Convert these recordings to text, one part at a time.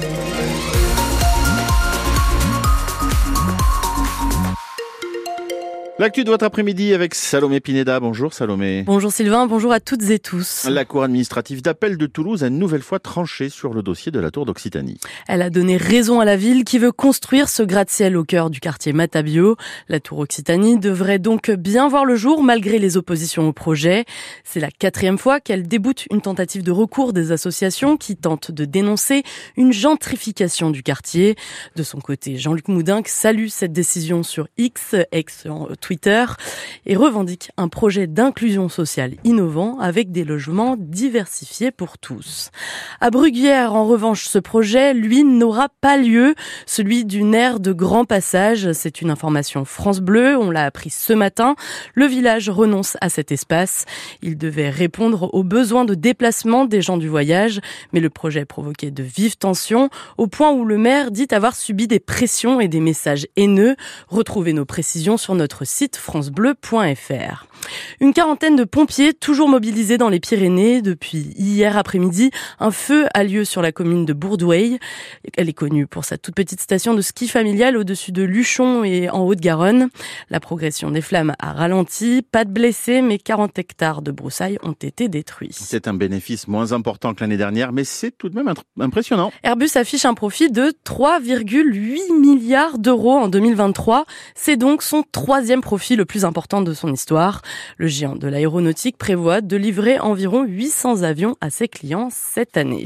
Thank you. L'actu de votre après-midi avec Salomé Pineda. Bonjour Salomé. Bonjour Sylvain, bonjour à toutes et tous. La Cour administrative d'appel de Toulouse a une nouvelle fois tranché sur le dossier de la tour d'Occitanie. Elle a donné raison à la ville qui veut construire ce gratte-ciel au cœur du quartier Matabio. La tour Occitanie devrait donc bien voir le jour malgré les oppositions au projet. C'est la quatrième fois qu'elle déboute une tentative de recours des associations qui tentent de dénoncer une gentrification du quartier. De son côté, Jean-Luc Moudinque salue cette décision sur X, ex Twitter et revendique un projet d'inclusion sociale innovant avec des logements diversifiés pour tous. À Bruguière, en revanche, ce projet, lui, n'aura pas lieu, celui d'une aire de grand passage. C'est une information France Bleu, on l'a appris ce matin. Le village renonce à cet espace. Il devait répondre aux besoins de déplacement des gens du voyage, mais le projet provoquait de vives tensions, au point où le maire dit avoir subi des pressions et des messages haineux. Retrouvez nos précisions sur notre site francebleu.fr. Une quarantaine de pompiers toujours mobilisés dans les Pyrénées depuis hier après-midi. Un feu a lieu sur la commune de Bourdouey. Elle est connue pour sa toute petite station de ski familiale au-dessus de Luchon et en Haute-Garonne. La progression des flammes a ralenti. Pas de blessés, mais 40 hectares de broussailles ont été détruits. C'est un bénéfice moins important que l'année dernière, mais c'est tout de même impressionnant. Airbus affiche un profit de 3,8 milliards d'euros en 2023. C'est donc son troisième profit le plus important de son histoire. Le géant de l'aéronautique prévoit de livrer environ 800 avions à ses clients cette année.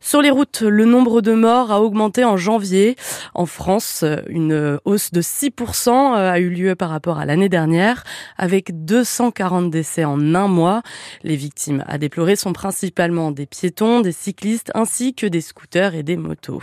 Sur les routes, le nombre de morts a augmenté en janvier. En France, une hausse de 6% a eu lieu par rapport à l'année dernière, avec 240 décès en un mois. Les victimes à déplorer sont principalement des piétons, des cyclistes, ainsi que des scooters et des motos.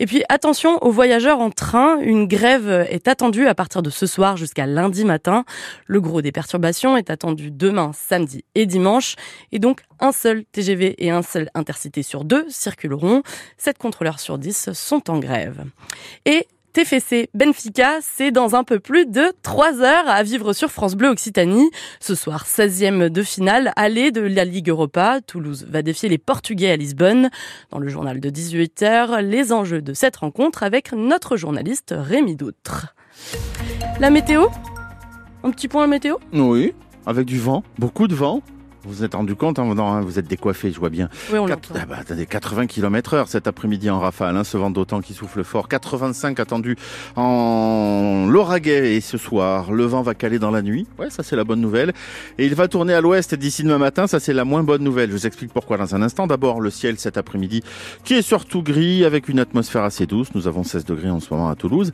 Et puis attention aux voyageurs en train, une grève est attendue à partir de ce soir jusqu'à lundi matin. Le gros des perturbation est attendu demain, samedi et dimanche. Et donc, un seul TGV et un seul Intercité sur deux circuleront. 7 contrôleurs sur 10 sont en grève. Et TFC Benfica, c'est dans un peu plus de 3 heures à vivre sur France Bleu Occitanie. Ce soir, 16e de finale, aller de la Ligue Europa. Toulouse va défier les Portugais à Lisbonne. Dans le journal de 18h, les enjeux de cette rencontre avec notre journaliste Rémi Doutre. La météo? Un petit point météo? Oui, avec du vent, beaucoup de vent. Vous vous êtes rendu compte, hein, non, hein, vous êtes décoiffé, je vois bien. Oui, on ah bah, attendez, 80 km heure cet après-midi en rafale, hein, ce vent d'autant qui souffle fort. 85 attendu en Lauragais et ce soir, le vent va caler dans la nuit. Ouais, ça c'est la bonne nouvelle. Et il va tourner à l'ouest d'ici demain matin, ça c'est la moins bonne nouvelle. Je vous explique pourquoi dans un instant. D'abord, le ciel cet après-midi qui est surtout gris avec une atmosphère assez douce. Nous avons 16 degrés en ce moment à Toulouse.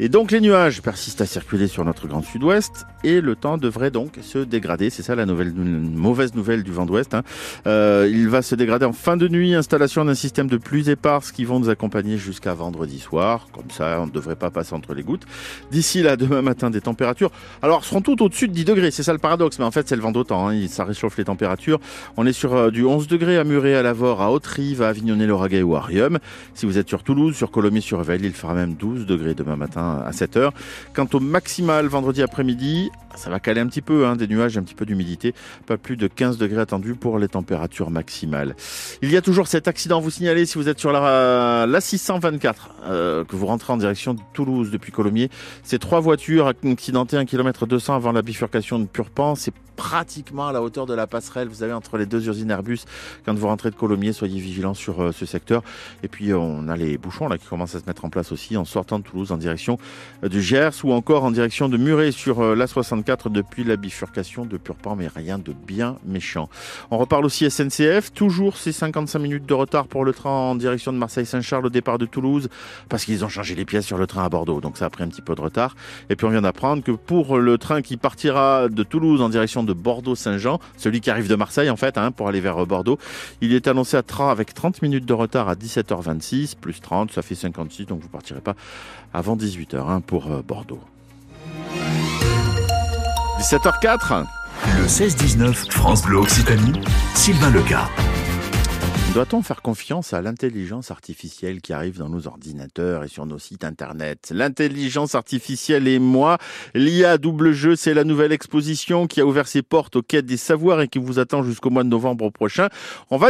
Et donc les nuages persistent à circuler sur notre grand sud-ouest et le temps devrait donc se dégrader. C'est ça la nouvelle, mauvaise nouvelle du vent d'ouest. Hein. Euh, il va se dégrader en fin de nuit. Installation d'un système de pluie éparses qui vont nous accompagner jusqu'à vendredi soir. Comme ça, on ne devrait pas passer entre les gouttes. D'ici là, demain matin, des températures. Alors, seront toutes au-dessus de 10 degrés. C'est ça le paradoxe. Mais en fait, c'est le vent d'autant. Hein. Ça réchauffe les températures. On est sur euh, du 11 degrés à Muret, à Lavore, à Haute-Rive, à Avignonnet, ou à Rium. Si vous êtes sur Toulouse, sur Colomiers, sur Revel, il fera même 12 degrés demain matin à 7 heures. Quant au maximal vendredi après-midi, ça va caler un petit peu, hein, des nuages, un petit peu d'humidité. Pas plus de 15 degrés attendus pour les températures maximales. Il y a toujours cet accident, vous signalez si vous êtes sur la, la 624, euh, que vous rentrez en direction de Toulouse depuis Colomiers. C'est trois voitures accidentées 1 km 200 avant la bifurcation de Purpan. C'est pratiquement à la hauteur de la passerelle, vous avez entre les deux usines Airbus. Quand vous rentrez de Colomiers, soyez vigilants sur euh, ce secteur. Et puis on a les bouchons là qui commencent à se mettre en place aussi en sortant de Toulouse en direction euh, du Gers ou encore en direction de Muret sur la 60 depuis la bifurcation de Purpan, mais rien de bien méchant. On reparle aussi SNCF, toujours ces 55 minutes de retard pour le train en direction de Marseille-Saint-Charles au départ de Toulouse, parce qu'ils ont changé les pièces sur le train à Bordeaux, donc ça a pris un petit peu de retard. Et puis on vient d'apprendre que pour le train qui partira de Toulouse en direction de Bordeaux-Saint-Jean, celui qui arrive de Marseille en fait, hein, pour aller vers Bordeaux, il est annoncé à train avec 30 minutes de retard à 17h26, plus 30, ça fait 56, donc vous partirez pas avant 18h pour euh, Bordeaux. 17h04. Le 16-19 France Bleu Occitanie, Sylvain Leca. Doit-on faire confiance à l'intelligence artificielle qui arrive dans nos ordinateurs et sur nos sites internet? L'intelligence artificielle et moi, l'IA double jeu, c'est la nouvelle exposition qui a ouvert ses portes aux quêtes des savoirs et qui vous attend jusqu'au mois de novembre prochain. On va